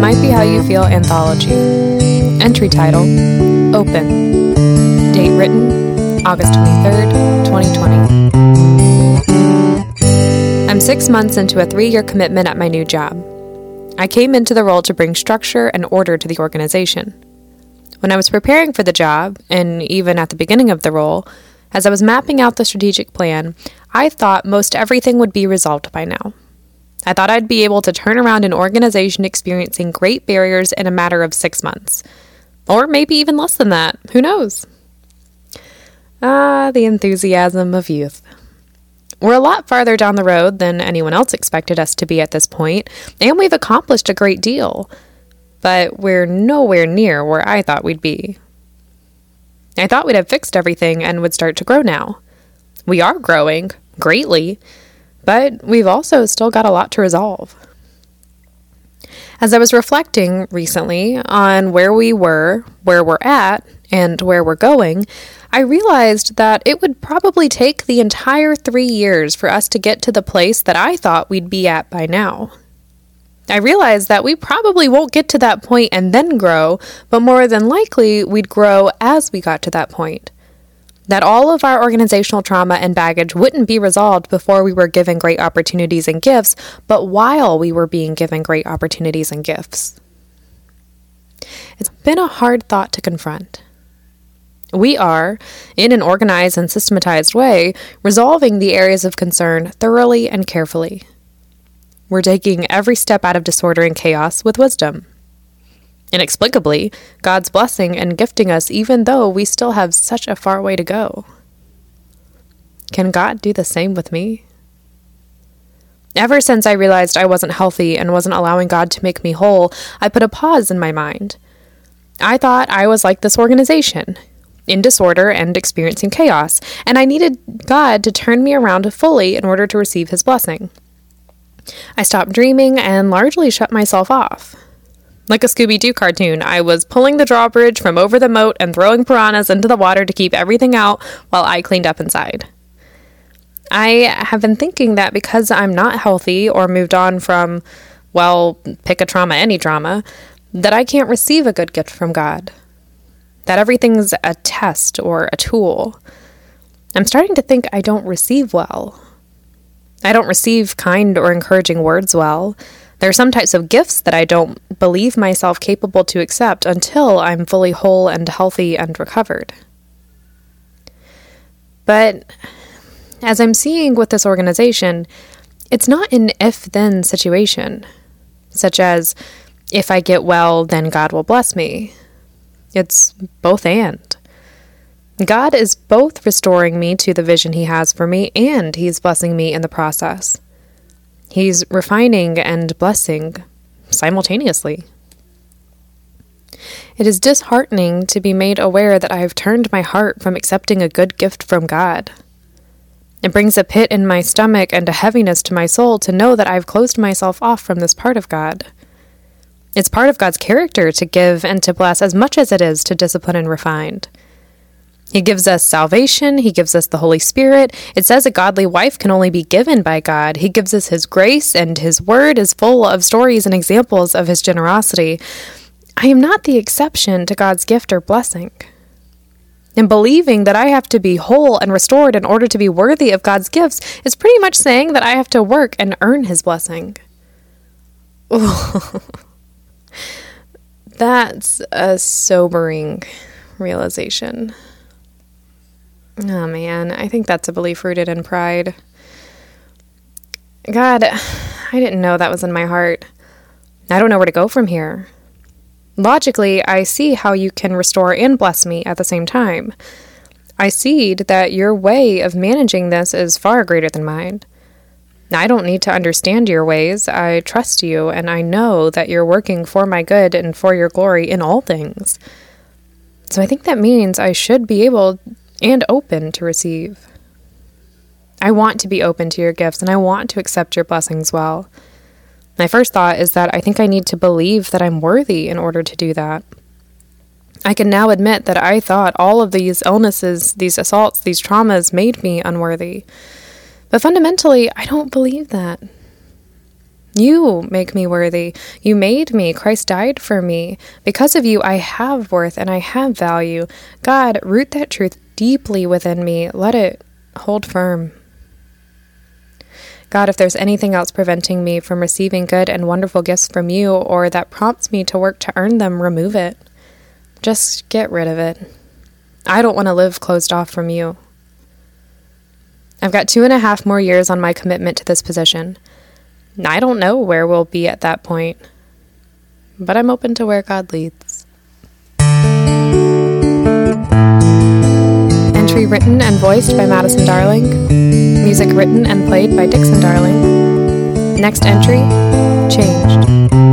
Might Be How You Feel anthology. Entry title Open. Date written August 23rd, 2020. I'm six months into a three year commitment at my new job. I came into the role to bring structure and order to the organization. When I was preparing for the job, and even at the beginning of the role, as I was mapping out the strategic plan, I thought most everything would be resolved by now. I thought I'd be able to turn around an organization experiencing great barriers in a matter of six months. Or maybe even less than that. Who knows? Ah, the enthusiasm of youth. We're a lot farther down the road than anyone else expected us to be at this point, and we've accomplished a great deal. But we're nowhere near where I thought we'd be. I thought we'd have fixed everything and would start to grow now. We are growing, greatly, but we've also still got a lot to resolve. As I was reflecting recently on where we were, where we're at, and where we're going, I realized that it would probably take the entire three years for us to get to the place that I thought we'd be at by now. I realized that we probably won't get to that point and then grow, but more than likely, we'd grow as we got to that point. That all of our organizational trauma and baggage wouldn't be resolved before we were given great opportunities and gifts, but while we were being given great opportunities and gifts. It's been a hard thought to confront. We are, in an organized and systematized way, resolving the areas of concern thoroughly and carefully. We're taking every step out of disorder and chaos with wisdom. Inexplicably, God's blessing and gifting us even though we still have such a far way to go. Can God do the same with me? Ever since I realized I wasn't healthy and wasn't allowing God to make me whole, I put a pause in my mind. I thought I was like this organization, in disorder and experiencing chaos, and I needed God to turn me around fully in order to receive His blessing. I stopped dreaming and largely shut myself off. Like a Scooby Doo cartoon, I was pulling the drawbridge from over the moat and throwing piranhas into the water to keep everything out while I cleaned up inside. I have been thinking that because I'm not healthy or moved on from, well, pick a trauma, any trauma, that I can't receive a good gift from God that everything's a test or a tool. I'm starting to think I don't receive well. I don't receive kind or encouraging words well. There are some types of gifts that I don't believe myself capable to accept until I'm fully whole and healthy and recovered. But as I'm seeing with this organization, it's not an if then situation, such as if I get well, then God will bless me. It's both and. God is both restoring me to the vision He has for me and He's blessing me in the process. He's refining and blessing simultaneously. It is disheartening to be made aware that I have turned my heart from accepting a good gift from God. It brings a pit in my stomach and a heaviness to my soul to know that I've closed myself off from this part of God. It's part of God's character to give and to bless as much as it is to discipline and refine. He gives us salvation. He gives us the Holy Spirit. It says a godly wife can only be given by God. He gives us His grace, and His word is full of stories and examples of His generosity. I am not the exception to God's gift or blessing. And believing that I have to be whole and restored in order to be worthy of God's gifts is pretty much saying that I have to work and earn His blessing. That's a sobering realization. Oh man, I think that's a belief rooted in pride. God, I didn't know that was in my heart. I don't know where to go from here. Logically, I see how you can restore and bless me at the same time. I see that your way of managing this is far greater than mine. I don't need to understand your ways. I trust you, and I know that you're working for my good and for your glory in all things. So I think that means I should be able and open to receive. I want to be open to your gifts, and I want to accept your blessings well. My first thought is that I think I need to believe that I'm worthy in order to do that. I can now admit that I thought all of these illnesses, these assaults, these traumas made me unworthy. But fundamentally, I don't believe that. You make me worthy. You made me. Christ died for me. Because of you, I have worth and I have value. God, root that truth deeply within me. Let it hold firm. God, if there's anything else preventing me from receiving good and wonderful gifts from you, or that prompts me to work to earn them, remove it. Just get rid of it. I don't want to live closed off from you. I've got two and a half more years on my commitment to this position. I don't know where we'll be at that point, but I'm open to where God leads. Entry written and voiced by Madison Darling. Music written and played by Dixon Darling. Next entry changed.